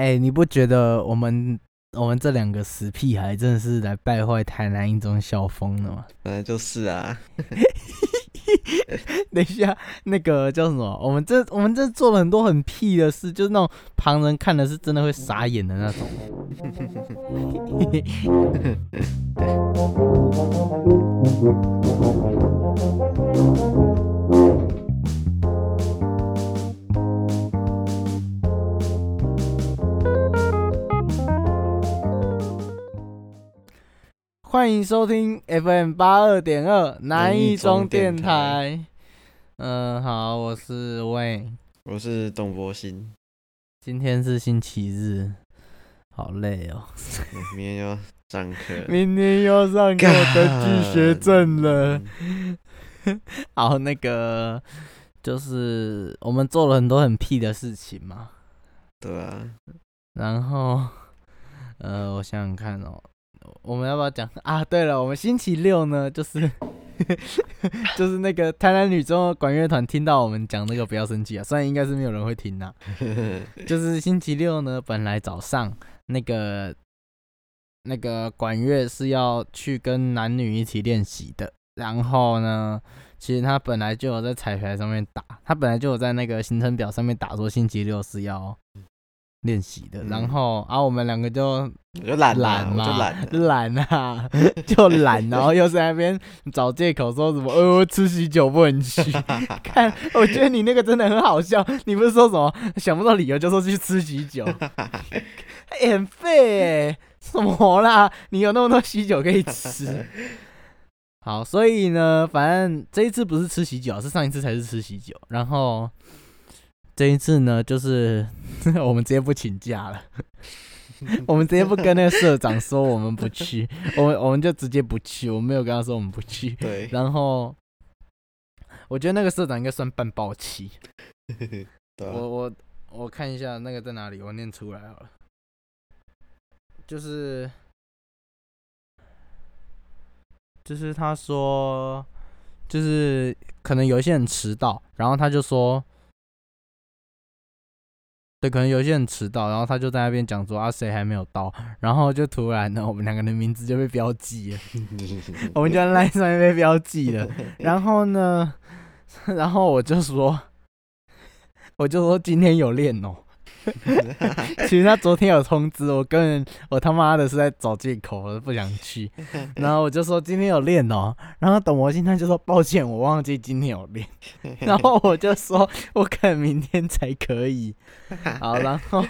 哎、你不觉得我们我们这两个死屁孩真的是来败坏台南一中校风的吗？本 来就是啊，等一下，那个叫什么？我们这我们这做了很多很屁的事，就是那种旁人看的是真的会傻眼的那种。欢迎收听 FM 八二点二南一中电台。嗯，好，我是魏。我是董博鑫，今天是星期日，好累哦。嗯明天要上课，明天又要上课，我登记学证了。嗯好，那个就是我们做了很多很屁的事情嘛。对啊，然后，呃，我想想看哦，我们要不要讲啊？对了，我们星期六呢，就是 就是那个台南女中的管乐团听到我们讲那个不要生气啊，虽然应该是没有人会听的、就是星期六呢，本来早上那个那个管乐是要去跟男女一起练习的，然后呢，其实他本来就有在彩排上面打，他本来就有在那个行程表上面打说星期六是要练习的，然嗯后啊，我们两个就我就懒懒嘛，懒啊，懒啊，就懒，然后又在那边找借口说什么呃我吃喜酒不能去。看，我觉得你那个真的很好笑，你不是说什么想不到理由就说去吃喜酒，欸 很废哎，什么啦？你有那么多喜酒可以吃。好，所以呢，反正这一次不是吃喜酒，是上一次才是吃喜酒。然后这一次呢，就是 我们直接不请假了。我们直接不跟那个社长说我们不去，我们我们就直接不去，我没有跟他说我们不去。对，然后我觉得那个社长应该算半暴气。对啊我我我看一下那个在哪里，我念出来好了。就是就是他说，就是可能有一些人迟到，然后他就说，对，可能有些人迟到，然后他就在那边讲说啊谁还没有到，然后就突然呢我们两个人名字就被标记了，我们就在 line 上面被标记了，然后呢，然后我就说，我就说今天有练哦。其实他昨天有通知我，根本我他妈的是在找借口，我都不想去。然后我就说今天有练哦，然后董魔星他就说抱歉，我忘记今天有练。然后我就说我可能明天才可以。好，然后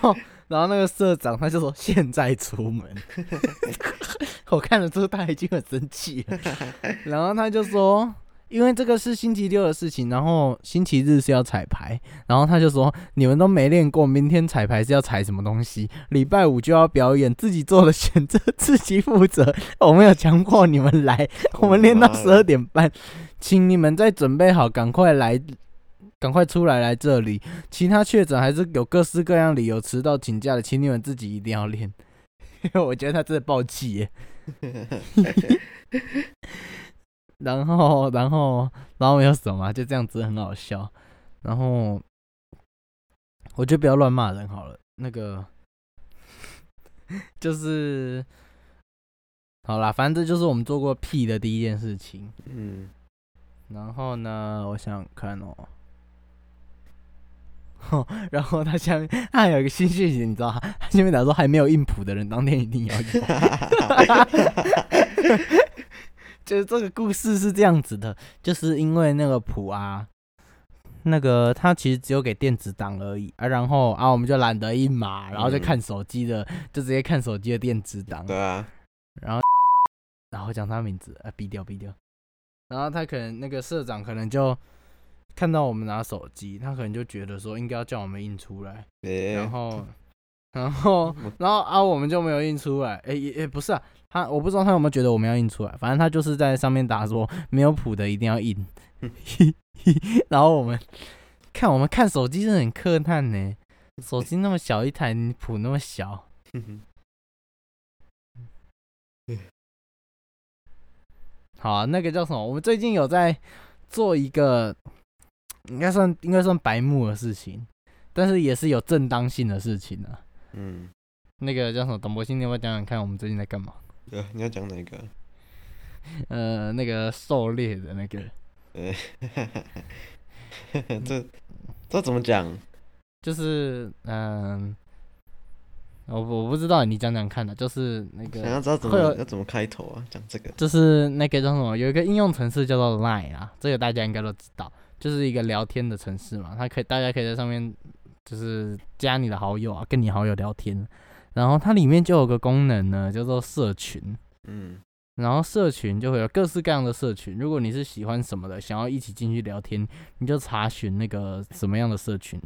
然后那个社长他就说现在出门。我看了之后他已经很生气了，然后他就说。因为这个是星期六的事情，然后星期日是要彩排，然后他就说你们都没练过，明天彩排是要彩什么东西？礼拜五就要表演，自己做的选择自己负责。我没有强迫你们来，我们练到十二点半，请你们再准备好，赶快来，赶快出来来这里。其他确诊还是有各式各样理由迟到请假的，请你们自己一定要练。因 为我觉得他真的暴气耶。然后，然后，然后没有什么啊，就这样子很好笑。然后，我觉得不要乱骂人好了。那个，就是，好啦，反正这就是我们做过屁的第一件事情。嗯，然后呢，我想想看哦。然后他下面他还有一个新讯息，你知道吗？他下面打说还没有印谱的人，当天一定要有。就是这个故事是这样子的，就是因为那个谱啊，那个他其实只有给电子档而已啊，然后啊我们就懒得印嘛，然后就嗯看手机的，就直接看手机的电子档，对啊，然后然后讲他名字啊，毙掉毙掉，然后他可能那个社长可能就看到我们拿手机，他可能就觉得说应该要叫我们印出来，诶，然后，然后，然后啊，我们就没有印出来。哎、也也不是啊，他我不知道他有没有觉得我们要印出来，反正他就是在上面打说没有谱的一定要印。然后我们看我们看手机是很客探呢，手机那么小一台，你谱那么小，好啊，那个叫什么？我们最近有在做一个，应该算应该算白目的事情，但是也是有正当性的事情啊。嗯，那个叫什么？董博鑫，你要不要讲讲看我们最近在干嘛？对，你要讲哪个？呃，那个狩猎的那个，呃 这这怎么讲？就是嗯、我我不知道，你讲讲看的，就是那个想要个，知道怎么要怎么开头啊？讲这个，就是那个叫什么？有一个应用程式叫做 Line 啊，这个大家应该都知道，就是一个聊天的程式嘛，它可以大家可以在上面就是加你的好友啊，跟你好友聊天，然后它里面就有个功能呢，叫做社群。嗯然后社群就会有各式各样的社群。如果你是喜欢什么的，想要一起进去聊天，你就查询那个什么样的社群，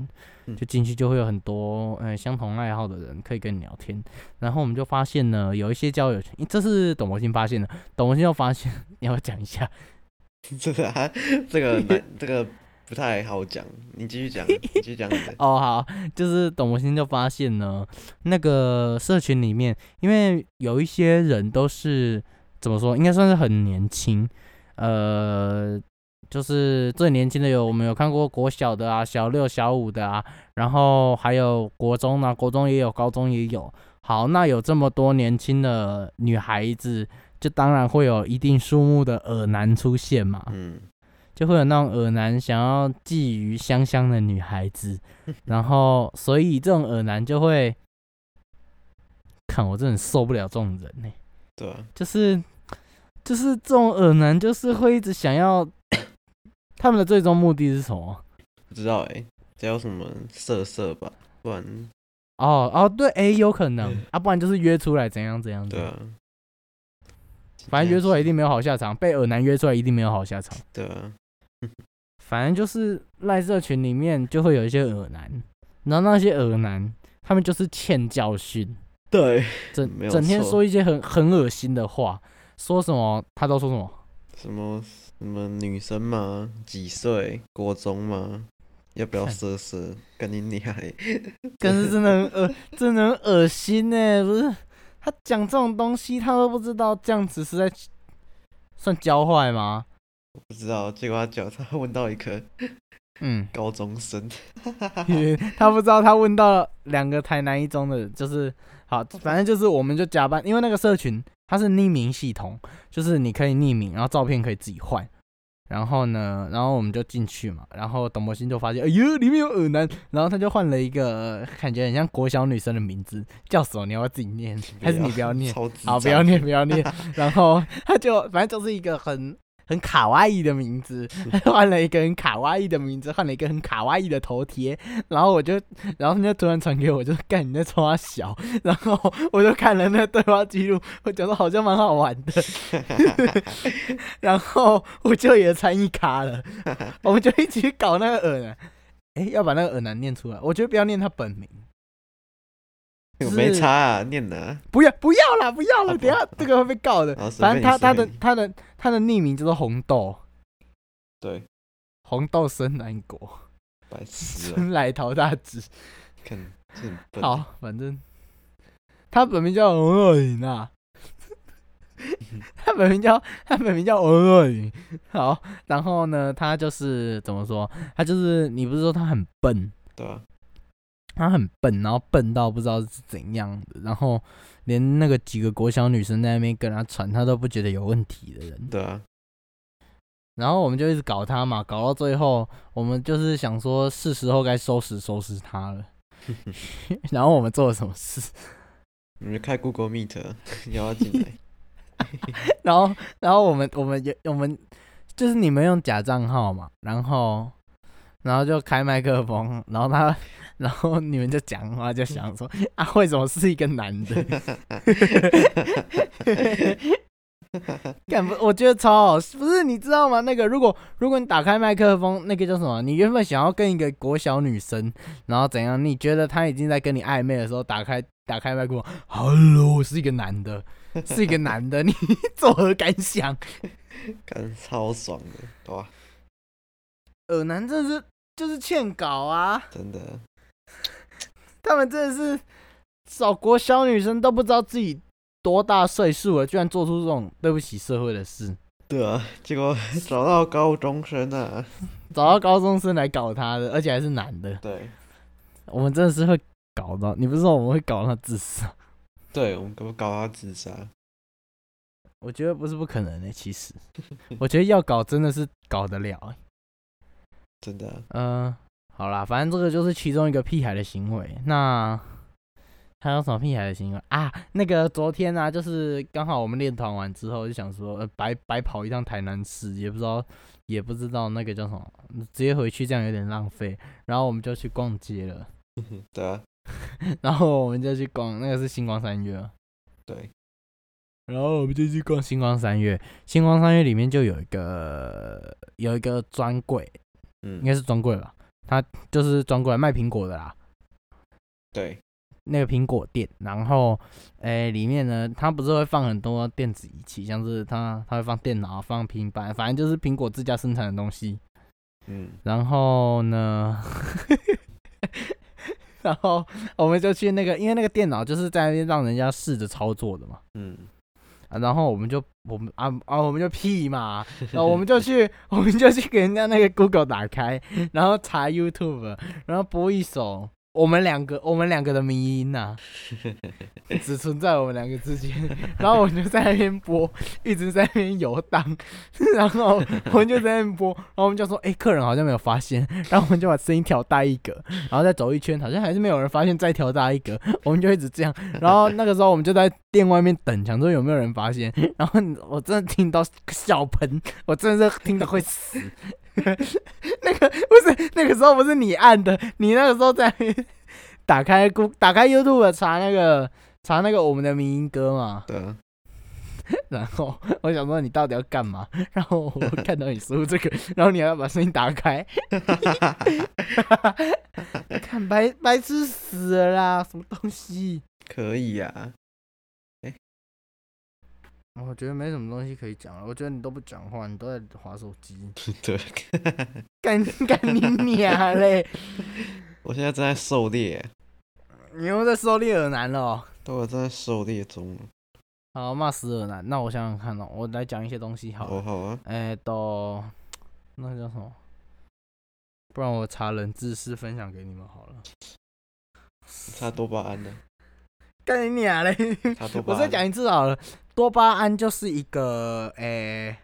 嗯就进去就会有很多呃相同爱好的人可以跟你聊天。然后我们就发现呢，有一些交友群，这是董博新发现的。董博新又发现，你要讲一下？这个还这个，这个不太好讲。你继续讲，你继续讲你的。哦，好，就是董博鑫就发现呢，那个社群里面，因为有一些人都是怎么说，应该算是很年轻，呃，就是最年轻的有我们有看过国小的啊，小六、小五的啊，然后还有国中啊、国中也有，高中也有。好，那有这么多年轻的女孩子，就当然会有一定数目的耳男出现嘛。嗯，就会有那种耳男想要觊觎香香的女孩子，然后所以这种耳男就会，看我真的受不了这种人呢、对啊，就是就是这种耳男就是会一直想要，他们的最终目的是什么？不知道哎、这有什么色色吧？不然，哦哦，对，哎、有可能。啊，不然就是约出来怎样怎样怎样，对啊，反正约出来一定没有好下场，被耳男约出来一定没有好下场。对啊，反正就是赖社群里面就会有一些耳男，然后那些耳男他们就是欠教训，对，整 整天说一些很很恶心的话，说什么他都说什么，什么什么女生吗？几岁？国中吗？要不要看色色？跟你厉害？可是真的很恶，真的很恶心呢、不是他讲这种东西，他都不知道这样子是在算教坏吗？不知道，结果他脚他问到一个嗯，高中生，他不知道他问到两个台南一中的，就是好，反正就是我们就假扮，因为那个社群它是匿名系统，就是你可以匿名，然后照片可以自己换。然后呢，然后我们就进去嘛，然后董博鑫就发现，哎呦，里面有耳男，然后他就换了一个呃感觉很像国小女生的名字，叫什么？你要不要自己念，还是你不要念？好，不要念，不要念。然后他就反正就是一个很很卡哇伊的名字，换了一个很卡哇伊的名字，换了一个很卡哇伊的头贴。然后我就，然后他就突然传给我，就干你在冲他小。然后我就看了那个对话记录，我觉得好像蛮好玩的。然后我就也参与卡了，我们就一起去搞那个耳男。哎，要把那个耳男念出来，我觉得不要念他本名。我没差啊，念的、不要不要啦，不要了，等下这个会被告的。反正他他的他的他的匿名就是红豆，对，红豆生南国，白痴哦、生来桃大直。看这很笨。好，反正。他本名叫王若云啊，他本名叫他本名叫王若云。好，然后呢，他就是怎么说？他就是你不是说他很笨？对啊，他很笨，然后笨到不知道是怎样的，然后连那个几个国小女生在那边跟他传，他都不觉得有问题的人。对啊，然后我们就一直搞他嘛，搞到最后，我们就是想说是时候该收拾收拾他了。然后我们做了什么事？你们开 Google Meet，啊你要不要进来？然后，然后我们我们也我们就是你们用假账号嘛，然后然后就开麦克风，然后他，然后你们就讲话，就想说 啊，为什么是一个男的？干不？我觉得超好，不是你知道吗？那个如果如果你打开麦克风，那个叫什么？你原本想要跟一个国小女生，然后怎样？你觉得她已经在跟你暧昧的时候，打开打开麦克风，Hello，我是一个男的，是一个男的，你作何感想？感超爽的，对吧？耳男真的是就是欠搞啊！真的，他们真的是找国小女生都不知道自己多大岁数了，居然做出这种对不起社会的事，对啊，结果 找到高中生啊，找到高中生来搞他的，而且还是男的。对，我们真的是会搞到，你不是说我们会搞他自杀？对，我们搞搞他自杀。我觉得不是不可能的，其实，我觉得要搞真的是搞得了、欸。真的啊、嗯、好啦，反正这个就是其中一个屁孩的行为。那还有什么屁孩的行为啊？那个昨天啊，就是刚好我们练团完之后，就想说，呃，白白跑一趟台南市，也不知道也不知道那个叫什么，直接回去这样有点浪费。然后我们就去逛街了，对啊，然后我们就去逛，那个是星光三月啊。对，然后我们就去逛星光三月，星光三月里面就有一个有一个专柜，应嗯，该是专柜吧，他就是专柜卖苹果的啦，对，那个苹果店。然后，诶、里面呢，他不是会放很多电子仪器，像是他他会放电脑、放平板，反正就是苹果自家生产的东西。嗯，然后呢，然后我们就去那个，因为那个电脑就是在那边让人家试着操作的嘛。嗯，啊，然后我们就我们啊啊我们就屁嘛，然后我们就去我们就去给人家那个 Google 打开，然后查 YouTube，然后播一首我们两个我们两个的迷音呐、只存在我们两个之间，然后我们就在那边播，一直在那边游荡，然后我们就在那边播，然后我们就说，哎、客人好像没有发现，然后我们就把声音调大一格，然后再走一圈，好像还是没有人发现，再调大一格，我们就一直这样，然后那个时候我们就在店外面等，想说有没有人发现，然后我真的听到笑喷，我真的是听到会死。那个不是那个时候不是你按的，你那个时候在 打开 Go 打开 YouTube 查那个查那个我们的民音歌嘛，对啊，然后我想说你到底要干嘛？然后我看到你输这个，然后你还要把声音打开，看白白痴死了啦，什么东西？可以啊，我觉得没什么东西可以讲了。我觉得你都不讲话，你都在划手机，对，干干你娘嘞！我现在正在狩猎，你又在狩猎耳男了哦、对，我正在狩猎中。好，骂死耳男。那我想想看哦，我来讲一些东西好了。好好啊，哎、都那叫什么？不然我查冷知识分享给你们好了。查多巴胺呢？干你娘嘞！我再讲一次好了，多巴胺就是一个诶、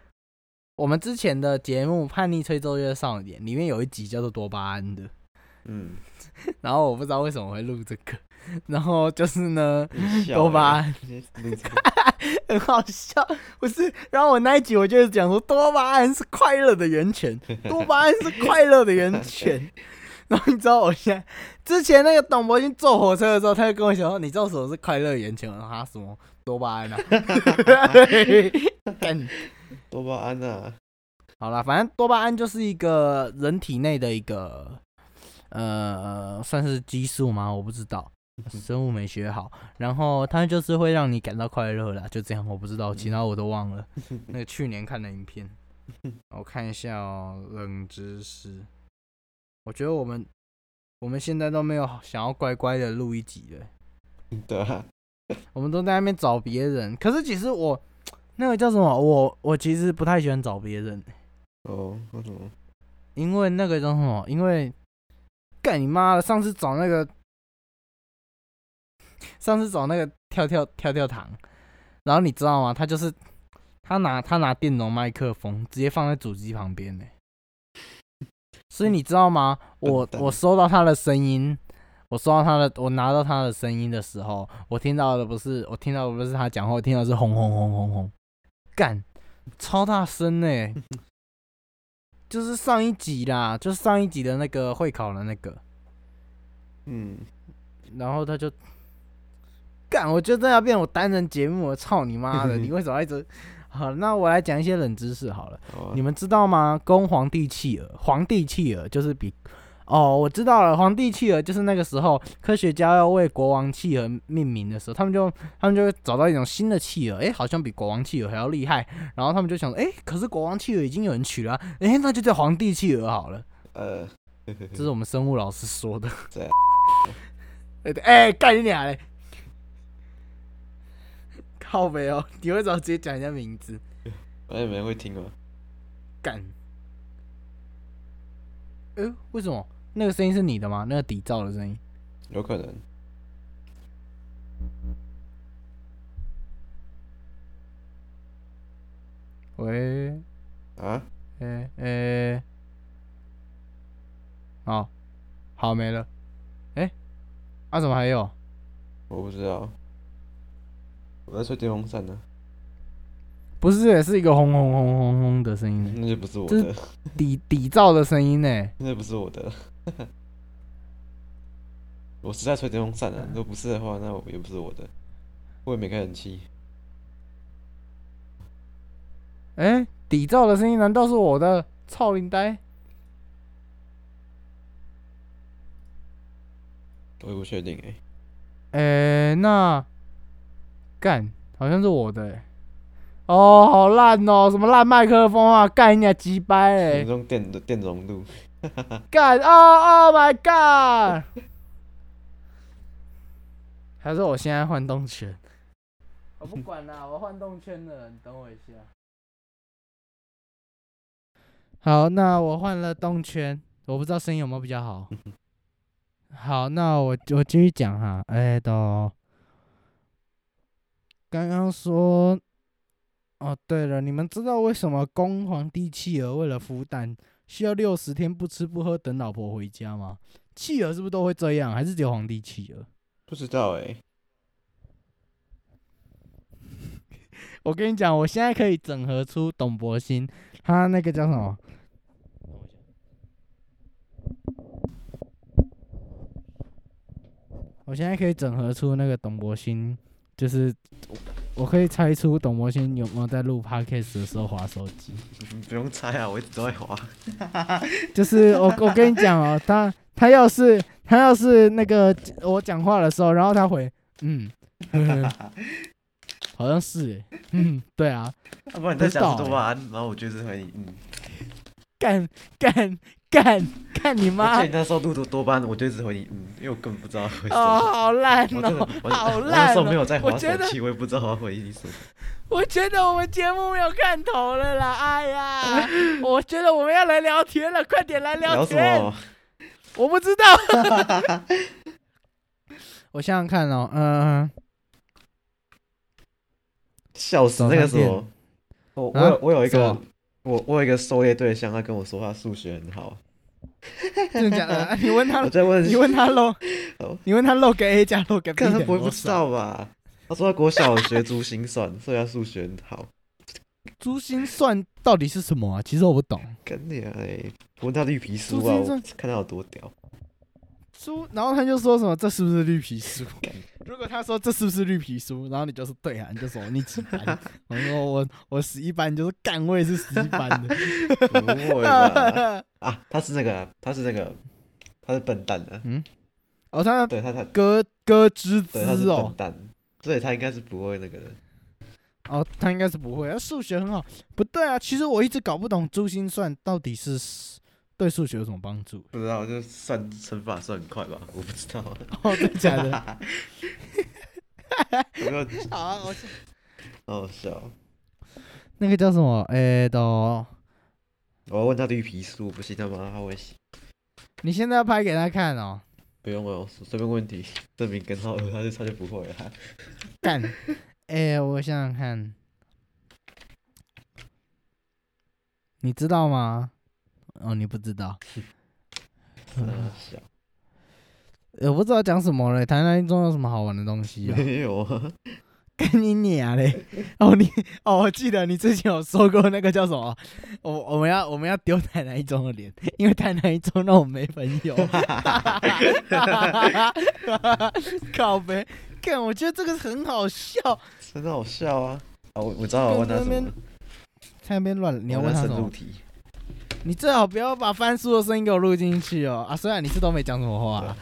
我们之前的节目《叛逆吹奏乐少年》里面有一集叫做多巴胺的，嗯，然后我不知道为什么会录这个，然后就是呢，多巴欸胺很好笑，不是？然后我那一集我就是讲说，多巴胺是快乐的源泉，多巴胺是快乐的源泉。然后你知道我现在之前那个董博君坐火车的时候，他就跟我讲说，你知道什么是快乐源泉吗？他什么多巴胺啊？干多巴胺啊，好了，反正多巴胺就是一个人体内的一个呃，算是激素吗？我不知道，生物没学好。然后它就是会让你感到快乐啦，就这样，我不知道，其他我都忘了。那个去年看的影片，我看一下哦，冷知识。我觉得我们我们现在都没有想要乖乖的录一集了。对啊，我们都在那边找别人，可是其实我那个叫什么，我我其实不太喜欢找别人，哦，为什么？因为那个叫什么，因为干你妈的，上次找那个，上次找那个跳跳跳跳糖，然后你知道吗？他就是他拿他拿电容麦克风直接放在主机旁边呢，所以你知道吗？我我收到他的声音。我收到他的，我拿到他的声音的时候，我听到的不是，我听到的不是他讲话，我听到的是轰轰轰轰轰，干，超大声呢，就是上一集啦，就是上一集的那个会考的那个，嗯，然后他就干，我就这样变我单人节目，我操你妈的，你为什么一直？好，那我来讲一些冷知识好了。你们知道吗？公皇帝企鹅，皇帝企鹅就是比哦，我知道了，皇帝企鹅就是那个时候科学家要为国王企鹅命名的时候，他们就他们就会找到一种新的企鹅，诶，好像比国王企鹅还要厉害，然后他们就想，诶，可是国王企鹅已经有人取了啊、诶，那就叫皇帝企鹅好了。呃，这是我们生物老师说的。哎，干你俩嘞！好没哦，你会找直接讲人家名字，反正没人会听吗？敢，诶，为什么？那个声音是你的吗？那个底噪的声音？有可能。喂？啊？诶诶，好，好没了。诶，啊？怎么还有？我不知道。我在吹电风扇呢，不是，也是一个轰轰轰轰轰的声音呢，那就不是我的，底底噪的声音呢。那不是我的。我是在吹电风扇啊，如果不是的话，那我也不是我的，我也没开冷气。哎、底噪的声音难道是我的？操林呆！我也不确定哎、哎、那干好像是我的、欸。哦，好烂哦！什么烂麦克风啊？干你俩鸡掰欸，哎！用电的电容度，干哦，Oh my god！还是我现在换动圈？我不管啦，我换动圈了，你等我一下。好，那我换了动圈，我不知道声音有没有比较好。好，那我我继续讲哈，哎、都刚刚说，哦对了，你们知道为什么公皇帝企鹅为了孵蛋需要六十天不吃不喝等老婆回家吗？企鹅是不是都会这样，还是只有皇帝企鹅？不知道哎、我跟你讲，我现在可以整合出董博鑫，他那个叫什么？我现在可以整合出那个董博鑫，就是我可以猜出董博鑫有没有在录 podcast 的时候划手机。不用猜啊，我一直都在划。就是我我跟你讲哦，他他要是他要是那个我讲话的时候，然后他回嗯，好像是诶，嗯，对啊，要不然你在讲不知道欸多巴胺，然后我就是回你，嗯，干干干干你妈那时候路多多班，我就一直回你，嗯，因为我根本不知道回什哦，么。好烂哦，，我好我那烂时候没有哦！在滑手机，我也不知道我要回你什么。我觉得我们节目没有看头了啦！哎呀，我觉得我们要来聊天了，快点来聊什天！么？我不知道。我想想看哦，嗯、笑死！那个时候，我我啊有我有一个我我有一个狩猎对象，他跟我说他数学很好，真的假的？啊你问他 我，在问你问他漏 哦，你问他漏个 A 加漏个 B 看他不会不知？道吧？他说他国小学珠心算，所以他数学很好。珠心算到底是什么啊？其实我不懂。跟你啊，哎，我问他绿皮书啊，看他有多屌。书，然后他就说什么这是不是绿皮书？如果他说这是不是绿皮书，然后你就是对啊，你就说你几班？我说我我十一班，你就是干我也是十一班的。不会吧？啊，他是那个，他是那个，他是笨蛋的，嗯哦，他对他他哥哥之子他是哦笨，蛋，所以他应该是不会那个的。哦，他应该是不会，他数学很好。不对啊，其实我一直搞不懂珠心算到底是对数学有什么帮助。不知道，就算乘法算很快吧，我不知道。哦，真的假的？不要 好啊，我好好笑。那个叫什么？诶、都，我要问他绿皮书，不信他妈他会写。你现在要拍给他看哦。不用了，随便问题，证明跟号二，他就他就不会了。干，哎、我想想看，你知道吗？哦，你不知道。我不知道讲什么嘞。台南一中有什么好玩的东西啊？没有啊，跟你娘嘞！哦，你哦，我记得你之前有说过那个叫什么？我我们要我们要丢台南一中的脸，因为台南一中让我没朋友。靠呗，看，我觉得这个很好笑。真的好笑啊！啊，我我知道我问他什么了，在那边乱，你要问他什么？题。你最好不要把翻书的声音给我录进去哦。啊，虽然你是都没讲什么话、啊，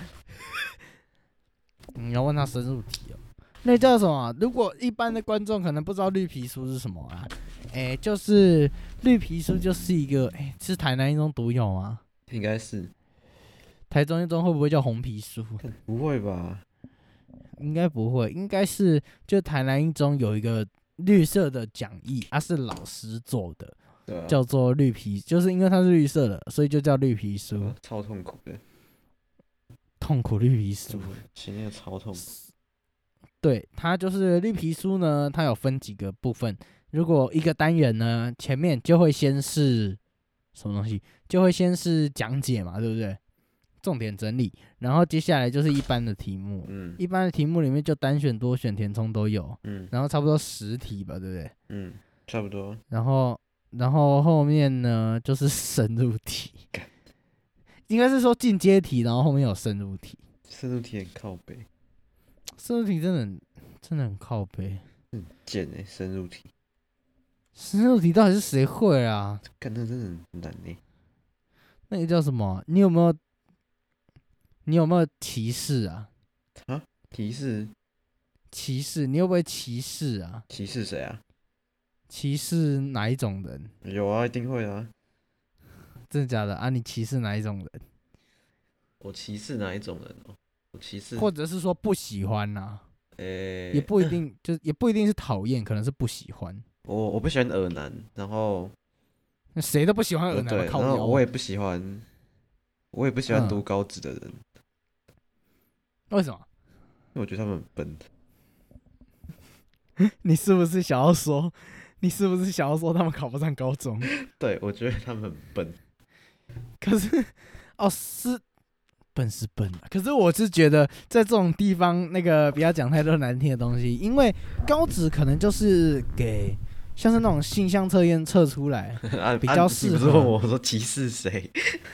你要问他深入题哦。那叫什么？如果一般的观众可能不知道绿皮书是什么啊？哎、就是绿皮书就是一个，哎、是台南一中独有吗？应该是，台中一中会不会叫红皮书？不会吧？应该不会，应该是就台南一中有一个绿色的讲义，啊是老师做的，对啊，叫做绿皮，就是因为它是绿色的，所以就叫绿皮书。啊超痛苦的，痛苦绿皮书。写那个超痛苦。对，它就是绿皮书呢，它有分几个部分。如果一个单元呢，前面就会先是什么东西，就会先是讲解嘛，对不对？重点整理，然后接下来就是一般的题目，嗯一般的题目里面就单选、多选、填充都有，嗯然后差不多十题吧，对不对？嗯，差不多。然后，然后后面呢就是 深入题干，应该是说进阶题，然后后面有深入题。深入题很靠背，深入题真的很真的很靠背，很贱哎、深入题，深入题到底是谁会啊？干那真的很难呢、那个叫什么？你有没有？你有没有歧视啊？啊？歧视歧视？你会不会歧视啊？歧视谁啊？歧视哪一种人？有啊，一定会啊。真的假的啊？你歧视哪一种人？我歧视哪一种人哦？我歧视，或者是说不喜欢呐、诶、也不一定，就是也不一定是讨厌，可能是不喜欢。我我不喜欢耳男，然后那谁都不喜欢呃耳男对。然后我也不喜欢，我也不喜欢嗯读高职的人，因为什么？因为我觉得他们很笨。你是不是想要说？你是不是想要说他们考不上高中？对，我觉得他们很笨。可是，哦，是笨是笨啊。可是我是觉得在这种地方，那个不要讲太多难听的东西，因为高职可能就是给像是那种性向测验测出来 啊，比较适合不是问我说歧视谁？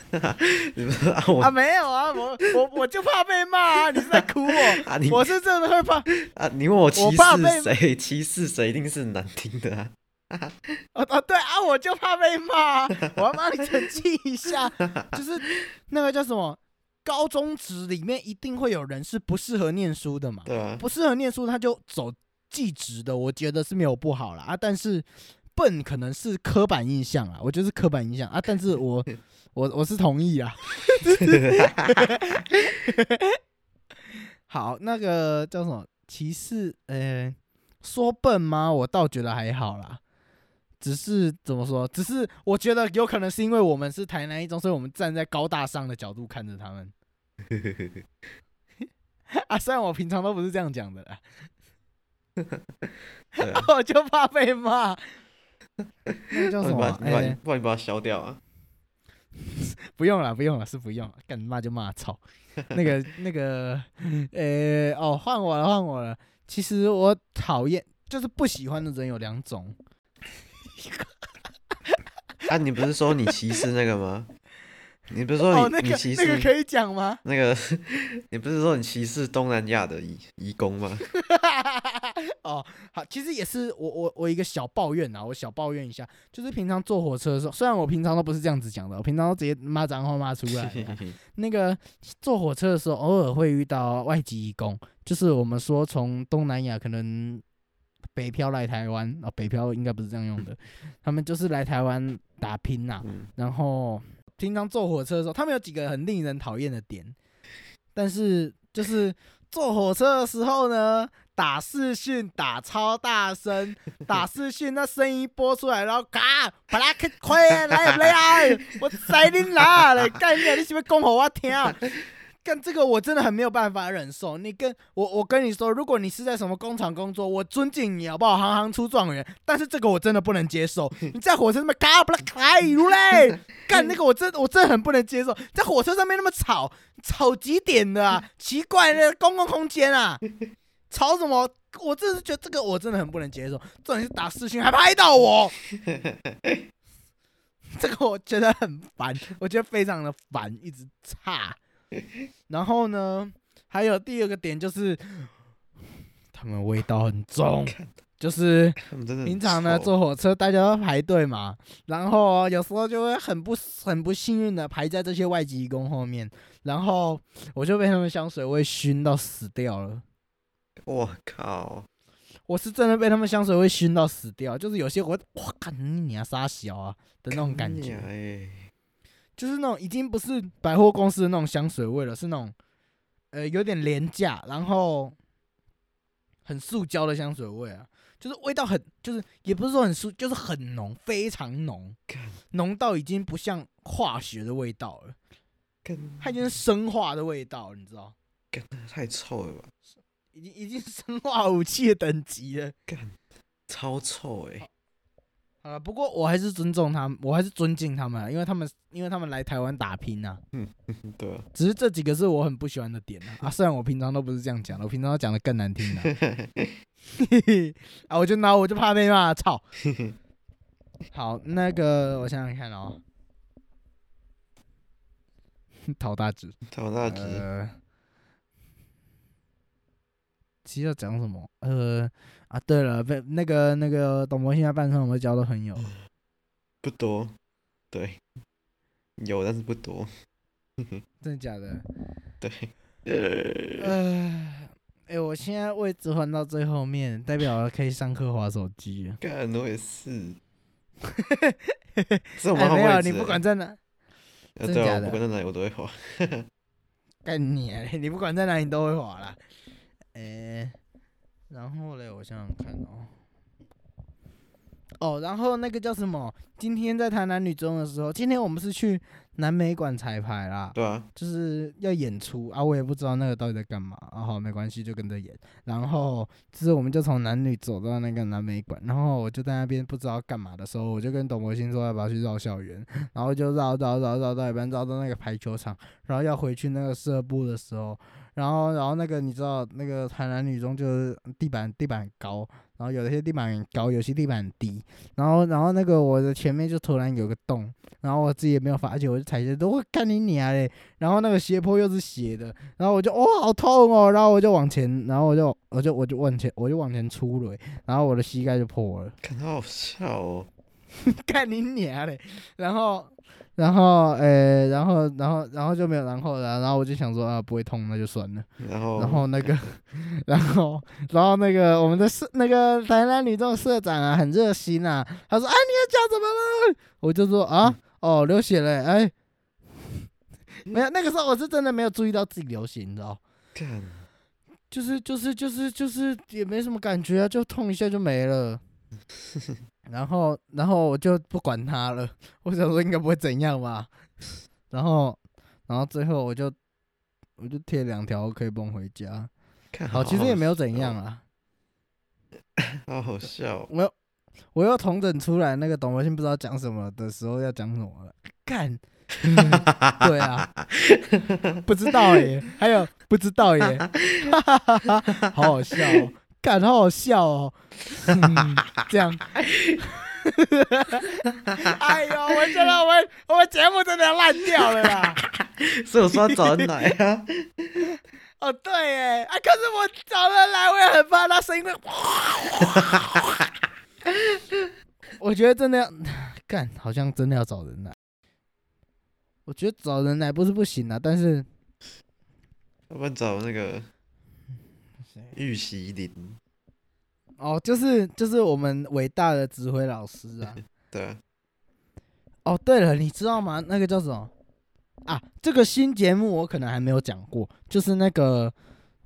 你不啊我啊，没有啊，我我我就怕被骂啊！你是在哭我？啊你我是真的会怕啊你问我歧视谁？歧视谁一定是难听的啊！啊啊，对啊，我就怕被骂啊，我要帮你澄清一下，就是那个叫什么，高中职里面一定会有人是不适合念书的嘛，对啊，不适合念书他就走技职的，我觉得是没有不好啦啊，但是笨可能是刻板印象啊，我觉得是刻板印象啊，但是我 我我是同意啊。好，那个叫什么歧视？呃，说笨吗？我倒觉得还好啦。只是怎么说？只是我觉得有可能是因为我们是台南一中，所以我们站在高大上的角度看着他们啊。虽然我平常都不是这样讲的啦，我就怕被骂。那个叫什么啊？不然你把你把哎、不然你把它消掉啊！不用了，不用了，是不用了，干骂就骂，操！那个那个，呃、哦，换我了，换我了。其实我讨厌，就是不喜欢的人有两种。啊，你不是说你歧视那个吗？你不是说哦，你、那个你歧视那个可以讲吗？那个？你不是说你歧视东南亚的移移工吗？哦，好，其实也是我我我一个小抱怨啊，我小抱怨一下，就是平常坐火车的时候，虽然我平常都不是这样子讲的，我平常都直接骂脏话骂出来。那个坐火车的时候，偶尔会遇到外籍义工，就是我们说从东南亚可能北漂来台湾啊、哦，北漂应该不是这样用的，他们就是来台湾打拼呐、嗯，然后平常坐火车的时候，他们有几个很令人讨厌的点，但是就是坐火车的时候呢，打视讯打超大声，打视讯那声音播出来，然后嘎，把拉开开来不来？我塞你哪嘞？干你啊！你是不是讲给我听？干这个我真的很没有办法忍受。你跟我，我跟你说，如果你是在什么工厂工作，我尊敬你好不好？行行出状元。但是这个我真的不能接受。你在火车上面嘎不啦开如嘞，干那个我真我真的很不能接受。在火车上面那么吵，吵几点的啊？奇怪的公共空间啊，吵什么？我真的是觉得这个我真的很不能接受。重点是打视讯还拍到我，这个我觉得很烦，我觉得非常的烦，一直差。然后呢，还有第二个点就是，他们味道很重，就是平常呢坐火车大家都排队嘛，然后有时候就会很不很不幸运的排在这些外籍移工后面，然后我就被他们香水味熏到死掉了。我靠，我是真的被他们香水味熏到死掉，就是有些我哇，干你啊傻小啊的那种感觉。哎，就是那种已经不是百货公司的那种香水味了，是那种呃有点廉价，然后很塑胶的香水味啊，就是味道很，就是也不是说很塑，就是很浓，非常浓，浓到已经不像化学的味道了，它已经是生化的味道，你知道，干太臭了吧？已经已经生化武器的等级了。超臭哎！好了，不过我还是尊重他们，我还是尊敬他们啊，因为他们因为他们来台湾打拼呐、对啊，只是这几个是我很不喜欢的点啊，啊虽然我平常都不是这样讲的，我平常都讲的更难听的、啊，我就拿我就怕被骂，操！好，那个我想想看哦，陶大志，陶大志，呃，其实要讲什么？呃啊，对了，被那个那个董博现在半生我们交到朋友，不多，对，有但是不多，真的假的？对，呃，呃，哎、我现在位置换到最后面，代表可以上课划手机。了。干我也是，是我哎，没有，你不管欸，在哪，真假的？我不管在哪里我都会滑，干你、啊，你不管在哪里你都会滑啦。哎、然后嘞，我想想看哦。哦，然后那个叫什么？今天在台南女中的时候，今天我们是去南美馆彩排啦。对啊，就是要演出啊，我也不知道那个到底在干嘛，啊好没关系，就跟着演。然后就是我们就从男女走到那个南美馆，然后我就在那边不知道干嘛的时候，我就跟董博鑫说要不要去绕校园，然后就绕绕绕绕到一半，绕到那个排球场，然后要回去那个社部的时候，然后然后那个你知道那个台南女中就是地板地板很高，然后有些地板很高，有些地板很低，然后然后那个我的前面就突然有个洞，然后我自己也没有发觉，我就踩下去，我干你娘嘞！然后那个斜坡又是斜的，然后我就哦好痛哦，然后我就往前，然后我就我就我就往前我就往前出了，然后我的膝盖就破了，看好好笑哦，干你娘嘞！然后然后呃然后然后然后就没有然后了，然后我就想说啊不会痛那就算了，然后然后那个 然后然后那个我们的社那个台南女中社长啊很热心啊，他说哎你的脚怎么了？我就说啊哦流血了，哎。没有，那个时候我是真的没有注意到自己流血，你知道？干，就是就是就是就是也没什么感觉啊，就痛一下就没了。然后然后我就不管他了，我想说应该不会怎样吧。然后然后最后我就我就贴两条 OK 绷回家。看好，其实也没有怎样，啊。好好笑哦，我又我又重整出来那个董文信不知道讲什么的时候要讲什么了，干。对啊，不知道耶，还有不知道耶，好好笑哦，干好好笑哦，嗯、这样，哎呦，我觉得我们我们节目真的要烂掉了啦。所以我说找人来啊，哦，对哎，啊，可是我找人来，我也很怕他声音会，我觉得真的要干，好像真的要找人来。我觉得找人来不是不行啊，但是要不然找那个玉玺林，哦，就是就是我们伟大的指挥老师啊。对啊，哦，对了，你知道吗？那个叫什么啊？这个新节目我可能还没有讲过，就是那个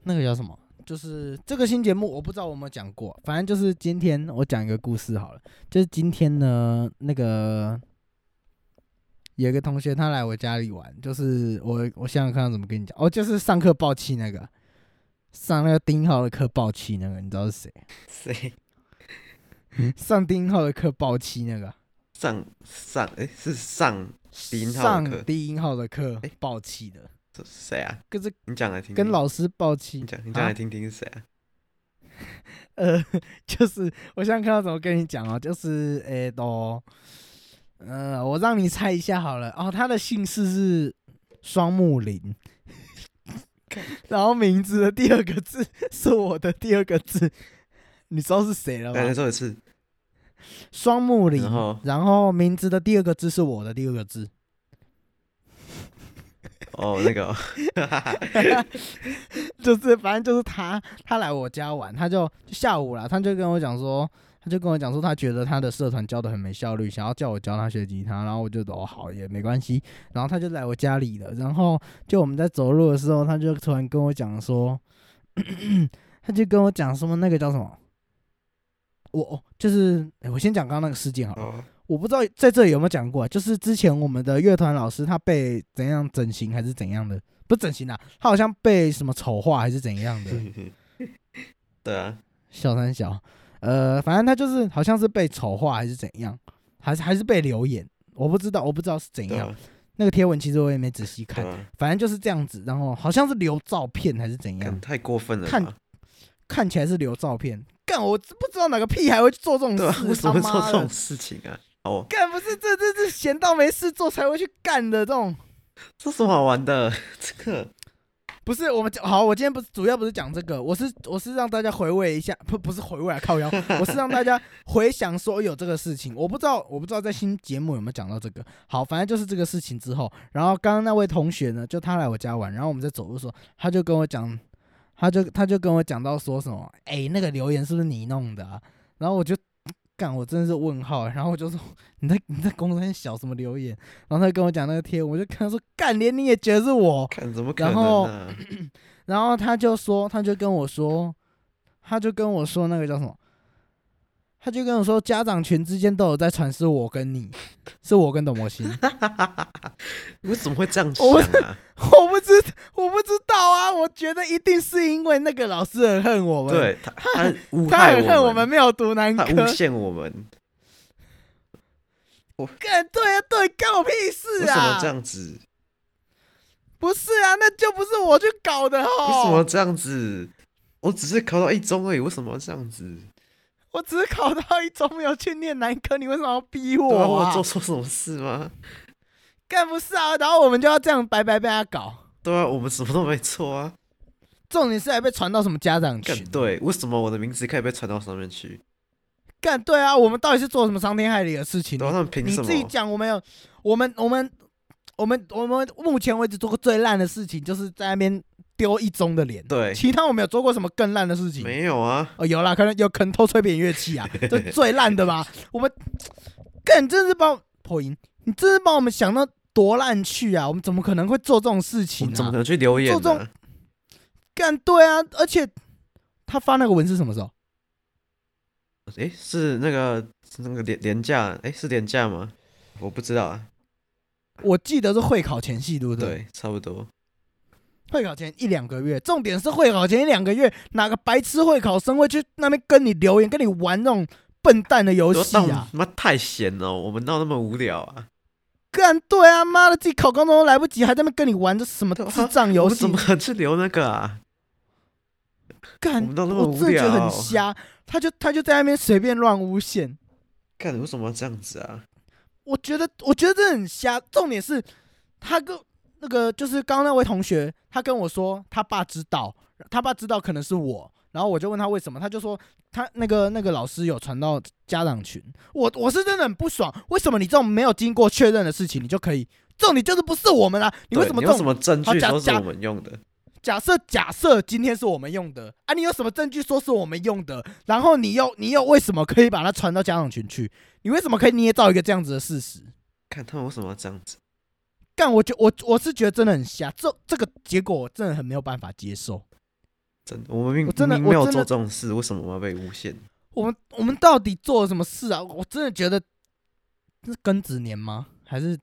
那个叫什么？就是这个新节目我不知道我有没有讲过，反正就是今天我讲一个故事好了。就是今天呢，那个有一个同学他来我家里玩，就是我我想想看要怎么跟你讲哦，就是上课爆气那个，上那个丁浩的课爆气那个，你知道是谁？谁上丁浩的课爆气那个。上上诶，是上低音号上的课低音号的课诶爆气的，这是谁啊？跟这你讲来听听，跟老师爆气你，讲你讲来啊听听是谁啊？呃，就是我想看到怎么跟你讲哦，就是诶都，呃，我让你猜一下好了哦，他的姓氏是双木林，然后名字的第二个字是我的第二个字，你知道是谁了吗再吗？说一次，双木林然，后然后名字的第二个字是我的第二个字，哦那个哦 就是反正就是他，他来我家玩，他就就下午了，他就跟我讲说，他就跟我讲说，他觉得他的社团教的很没效率，想要叫我教他学吉他，然后我就哦好也没关系，然后他就来我家里了，然后就我们在走路的时候，他就突然跟我讲说，他就跟我讲什么那个叫什么，我哦就是、诶我先讲刚刚那个事件好了。哦，我不知道在这里有没有讲过啊，就是之前我们的乐团老师他被怎样整形还是怎样的，不是整形啊，他好像被什么丑化还是怎样的，对啊，小三小，呃，反正他就是好像是被丑化还是怎样，还是还是被留言，我不知道，我不知道是怎样。那个贴文其实我也没仔细看，反正就是这样子。然后好像是留照片还是怎样，太过分了看？看起来是留照片。干，我不知道哪个屁孩会去做这种事，为什么做这种事情啊？哦，干不是这这这闲到没事做才会去干的这种。这什么好玩的？这个不是我们讲好，我今天不是主要不是讲这个，我是我是让大家回味一下，不不是回味啊，靠腰，我是让大家回想说有这个事情，我不知道我不知道在新节目有没有讲到这个。好，反正就是这个事情之后，然后刚刚那位同学呢，就他来我家玩，然后我们在走路的时候，他就跟我讲，他就他就跟我讲到说什么，哎、那个留言是不是你弄的啊？然后我就干，我真的是问号，然后我就说你在你在公山小什么留言？然后他就跟我讲那个贴，我就跟他说干，连你也觉得是我。看怎么可然后？然后他就说，他就跟我说，他就跟我说那个叫什么，他就跟我说，家长群之间都有在传是我跟你，是我跟董魔心，为什么会这样想我啊？我不知我不知道啊，我觉得一定是因为那个老师很恨我们，，对他，他诬他很恨我我们没有读男他科诬，陷我们，我干对啊对，干我屁事啊为什么这，样子？不是啊，那就不是我去搞的哦为哦，什么这样子？我只是考到一中而已，为什么要这样子？我只是考到一中没有去念南科，你为什么要逼我啊我做？错什么事吗？干不是啊，然后我们就要这样白白被他搞。对啊，我们什么都没错啊。重点是还被传到什么家长群？对，为什么我的名字可以被传到上面去？干对啊，我们到底是做什么伤天害理的事情？对啊，他们凭什么你自？己讲，我们有，我们我们我们我们目前为止做过最烂的事情，就是在那边丢一中的脸。对，其他我没有做过什么更烂的事情？没有啊。哦，有啦，可能有可能偷吹扁乐器啊，这最烂的吧？我们干，你真是把我破音，你真是把我们想到多烂去啊！我们怎么可能会做这种事情啊？怎么可能去留言做这种？干对啊，而且他发那个文是什么时候？诶，是那个是那个廉廉价？诶，是廉价吗？我不知道啊。我记得是会考前夕，对不对？对，差不多。会考前一两个月，重点是会考前一两个月，哪个白痴会考生会去那边跟你留言，跟你玩那种笨蛋的游戏啊？妈太闲了，我们闹那么无聊啊？干对啊，妈的，自己考高中都来不及，还在那边跟你玩这什么智障游戏我怎？么去留那个啊？干，我们都那么我真的觉得无聊很瞎。他就他就在那边随便乱诬陷，干，为什么要这样子啊？我觉得我觉得这很瞎。重点是他跟那个就是刚刚那位同学，他跟我说他爸知道，他爸知道可能是我，然后我就问他为什么，他就说他那个那个老师有传到家长群，我我是真的很不爽，为什么你这种没有经过确认的事情，你就可以，这种你就是不是我们啊？你为什么这种你有什么证据说是我们用的？假设假设今天是我们用的啊，你有什么证据说是我们用的？然后你又你又为什么可以把它传到家长群去？你为什么可以捏造一个这样子的事实？看他们为什么要这样子？干，我觉我我是觉得真的很瞎，这这个结果我真的很没有办法接受。真的，我们明我真的明没有做这种事，为什么我要被诬陷？我们我们到底做了什么事啊？我真的觉得这是庚子年吗？还是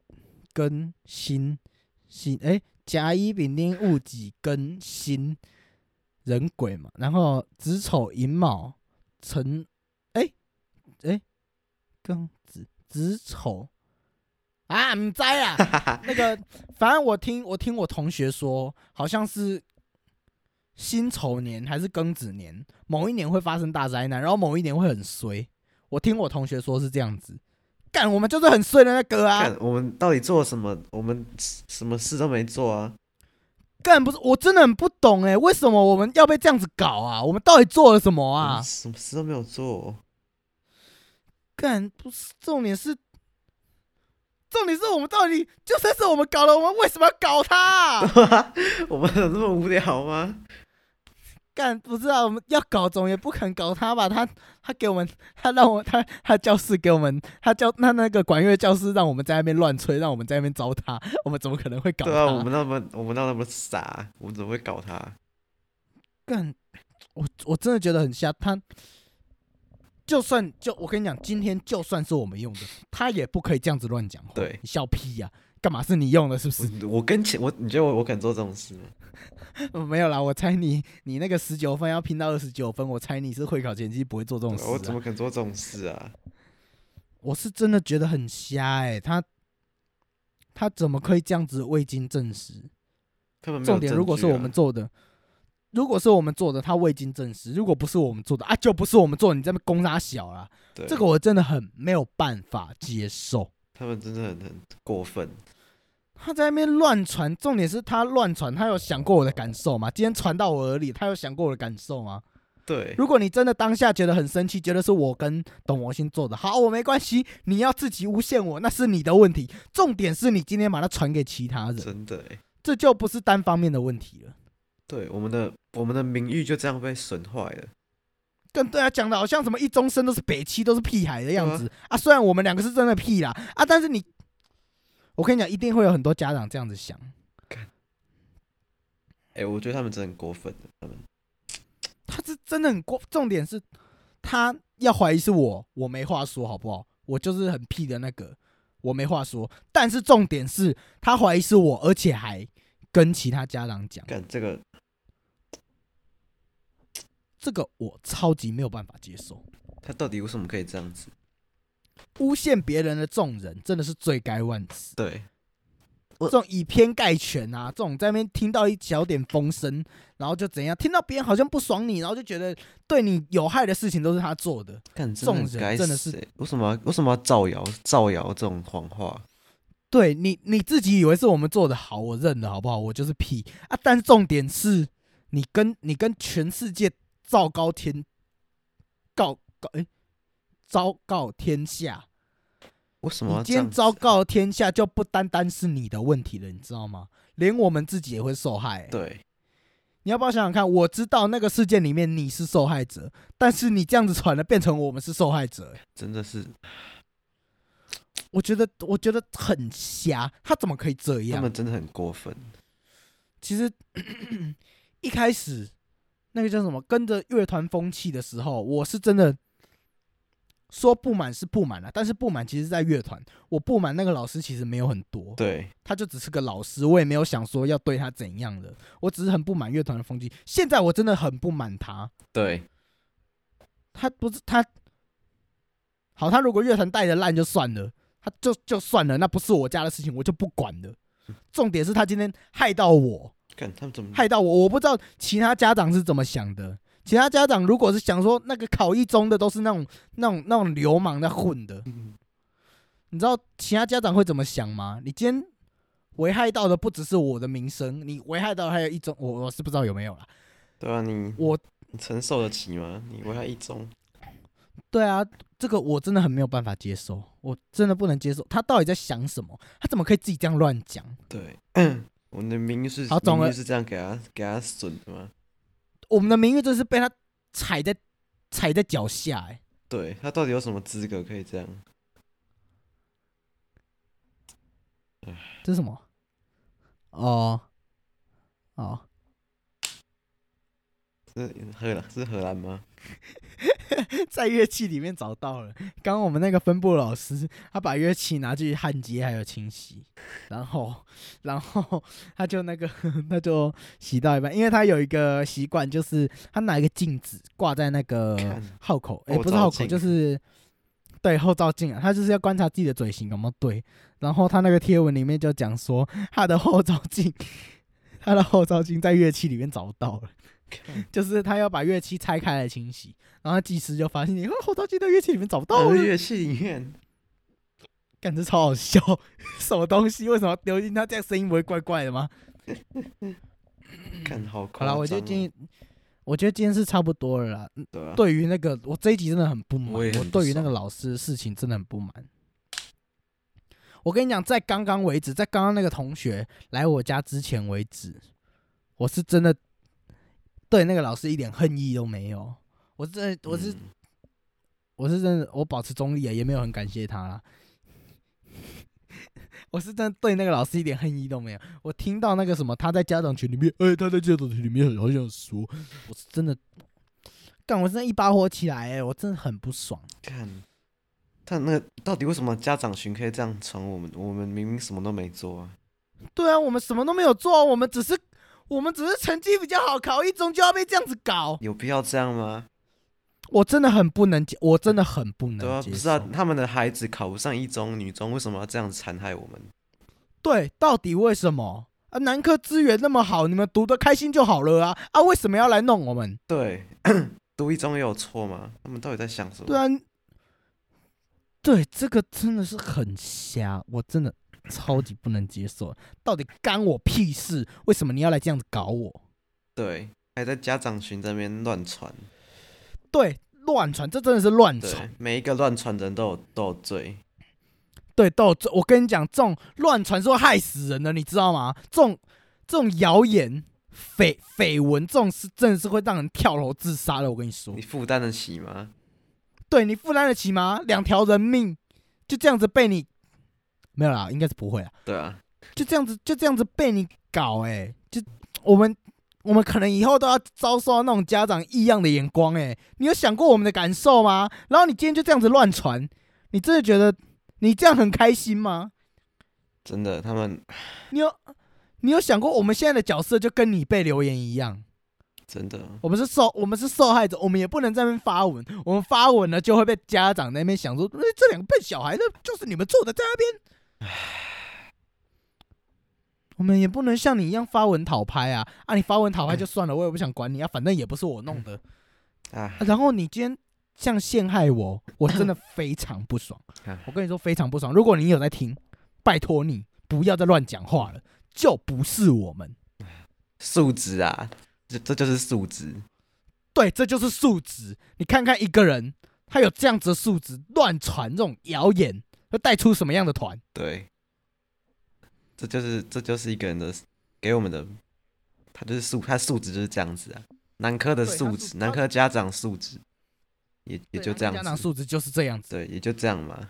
庚辛辛？哎、甲乙丙丁戊己庚辛壬癸嘛，然后子丑寅卯辰，哎、哎，庚子子丑啊，唔知啊。那个，反正我听我听我同学说，好像是辛丑年还是庚子年，某一年会发生大灾难，然后某一年会很衰。我听我同学说是这样子，干我们就是很衰的那个啊，干我们到底做了什么？我们什么事都没做啊！干不是我真的很不懂哎、为什么我们要被这样子搞啊？我们到底做了什么我啊们？什么事都没有做。干不是重点是。重点是我们到底就算是我们搞了，我们为什么要搞他啊、我们有这么无聊吗？干不知道我们要搞总也不肯搞他吧？他他给我们，他让我他他教室给我们，他教他那个管乐教室让我们在那边乱吹，让我们在那边糟蹋，我们怎么可能会搞他？对啊，我们那么我们那么傻，我们怎么会搞他？干，我我真的觉得很瞎。他就算就我跟你讲，今天就算是我们用的，他也不可以这样子乱讲话。对你笑屁呀、干嘛是你用的？是不是？我我跟前我，你觉得我我敢做这种事吗？嗯 没有啦，我猜你你那个十九分要拼到二十九分，我猜你是会考前期不会做这种事、啊。我怎么敢做这种事啊？我是真的觉得很瞎哎、他他怎么可以这样子未经证实？根本没有重点如果是我们做的，如果是我们做的，他未经证实；如果不是我们做的啊，就不是我们做的，你在那边攻他小啦，对这个我真的很没有办法接受。他们真的很很过分。他在那边乱传，重点是他乱传，他有想过我的感受吗？今天传到我耳里，他有想过我的感受吗？对，如果你真的当下觉得很生气，觉得是我跟董魔星做的，好，我没关系，你要自己诬陷我，那是你的问题。重点是你今天把它传给其他人，真的哎，这就不是单方面的问题了。对我们的我们的名誉就这样被损坏了。跟对他讲的好像什么一中生都是北七都是屁孩的样子啊虽然我们两个是真的屁啦啊，但是你，我跟你讲，一定会有很多家长这样子想。哎，我觉得他们真的很过分的，他们 他是真的很过，重点是他要怀疑是我，我没话说，好不好？我就是很屁的那个，我没话说。但是重点是他怀疑是我，而且还跟其他家长讲，干这个这个我超级没有办法接受。他到底为什么可以这样子？诬陷别人的众人真的是罪该万死。对，这种以偏概全啊，这种在那边听到一小点风声，然后就怎样，听到别人好像不爽你，然后就觉得对你有害的事情都是他做的。干这种真的很该人真的是为什么为什么要造谣造谣这种谎话？对你你自己以为是我们做的好，我认了，好不好？我就是屁啊！但重点是你跟你跟全世界昭告天告告哎，昭告天下，我什么？今天昭告天下，就不单单是你的问题了，你知道吗？连我们自己也会受害、欸。对，你要不要想想看？我知道那个事件里面你是受害者，但是你这样子传了，变成我们是受害者、欸真的是我觉得我觉得很瞎，他怎么可以这样他？们真的很过分。其实 一开始那个叫什么，跟着乐团风气的时候，我是真的说不满是不满了、但是不满其实在乐团，我不满那个老师其实没有很多，对，他就只是个老师，我也没有想说要对他怎样的，我只是很不满乐团的风气。现在我真的很不满他，对，他不是他，好，他如果乐团带的烂就算了，他就就算了，那不是我家的事情，我就不管了。重点是他今天害到我，看他们怎么害到我，我不知道其他家长是怎么想的。其他家长如果是想说那个考一中的都是那种那种那种流氓在混的，你知道其他家长会怎么想吗？你今天危害到的不只是我的名声，你危害到还有一中，我我是不知道有没有啦。对啊，你我你承受得起吗？你危害一中，对啊，这个我真的很没有办法接受，我真的不能接受。他到底在想什么？他怎么可以自己这样乱讲？对，我们的名誉是好总而名誉是这样给他给他损的吗？我们的名誉真是被他踩在踩在脚下、欸，对他到底有什么资格可以这样？这是什么？哦哦，是荷兰是荷兰吗？在乐器里面找到了。刚刚我们那个分部老师，他把乐器拿去焊接还有清洗，然后，然后他就那个，他就洗到一半，因为他有一个习惯，就是他拿一个镜子挂在那个号口，哎、后不是号口，就是对后照镜啊，他就是要观察自己的嘴型有没有对。然后他那个贴文里面就讲说，他的后照镜，他的后照镜在乐器里面找到了。就是他要把乐器拆开来清洗，然后技师就发现你后照镜在乐器里面找不到了，乐器里面，感觉超好笑，什么东西为什么要丢进他？这样声音不会怪怪的吗？看好好夸张、了，哦。我觉得今天，我觉得今天是差不多了啦。嗯对啊，对于那个，我这一集真的很不满，我对于那个老师的事情真的很不满。我跟你讲，在刚刚为止，在刚刚那个同学来我家之前为止，我是真的对那个老师一点恨意都没有。我真的，我是、嗯我是真的，我保持中立啊，也没有很感谢他啦。我是真的对那个老师一点恨意都没有。我听到那个什么，他在家长群里面，哎、他在家长群里面好想说，我是真的，干，我真的一把火起来、哎，我真的很不爽。看，但那个到底为什么家长群可以这样传我们？我们明明什么都没做啊！对啊，我们什么都没有做，我们只是我们只是成绩比较好，考一中就要被这样子搞。有必要这样吗？我真的很不能接，我真的很不对啊，能接不是啊。，他们的孩子考不上一中、女中，为什么要这样残害我们？对，到底为什么啊？南科资源那么好，你们读得开心就好了啊啊！为什么要来弄我们？对，读一中也有错吗？他们到底在想什么？对啊，对，这个真的是很瞎，我真的超级不能接受。到底干我屁事？为什么你要来这样子搞我？对，还在家长群这边乱传。对，乱传，这真的是乱对传。，每一个乱传人都有都有罪。对，都有罪我跟你讲，这种乱传是会害死人的，你知道吗？这种这种谣言、绯绯闻，这种是真的是会让人跳楼自杀的。我跟你说你，负担得起吗？对你负担得起吗？两条人命就这样子被你没有啦，应该是不会啊，对啊，就这样子就这样子被你搞、欸，就我们我们可能以后都要遭受到那种家长异样的眼光、欸，你有想过我们的感受吗？然后你今天就这样子乱传，你真的觉得你这样很开心吗？真的，他们你有你有想过我们现在的角色就跟你被留言一样？真的我们是受我们是受害者，我们也不能在那边发文，我们发文了就会被家长那边想说，哎、这两个笨小孩，那就是你们做的，在那边。我们也不能像你一样发文讨拍啊！啊，你发文讨拍就算了，我也不想管你啊，反正也不是我弄的。啊啊，然后你今天这样陷害我，我真的非常不爽啊。我跟你说非常不爽。如果你有在听，拜托你不要再乱讲话了，就不是我们。素质啊，这这就是素质。对，这就是素质。你看看一个人，他有这样子的素质，乱传这种谣言，会带出什么样的团？对，这就是这就是一个人的给我们的，他就是素他素质就是这样子啊。南科的素素质，南科家长素质也也就这样家长子，素质就是这样子。对，也就这样嘛。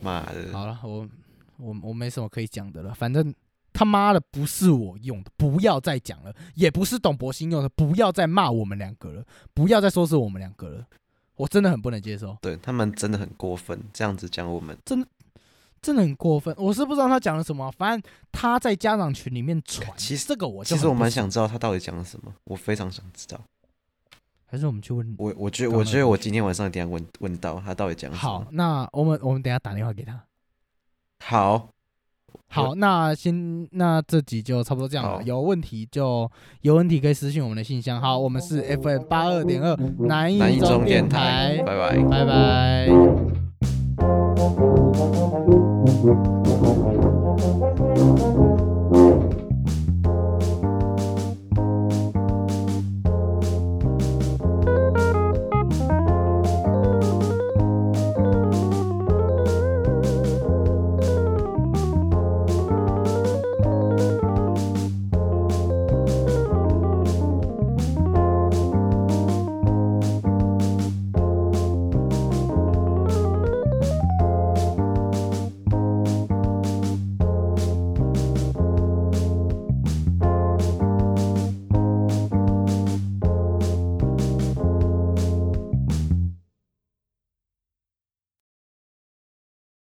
妈的，好了，我我我没什么可以讲的了，反正他妈的不是我用的，不要再讲了，也不是董博鑫用的，不要再骂我们两个了，不要再说是我们两个了，我真的很不能接受，对他们真的很过分，这样子讲我们。真的很过分。我是不知道他讲了什么，反正他在家长群里面传，其实这个我其实我蛮想知道他到底讲了什么，我非常想知道。还是我们去问。我我觉得我觉得我今天晚上一定要问问到他到底讲什么好。，那我们我们等下打电话给他。好，好那先那这集就差不多这样了。有问题就有问题可以私信我们的信箱。好我们是 fm 八二点二南一中电台。拜拜。拜拜。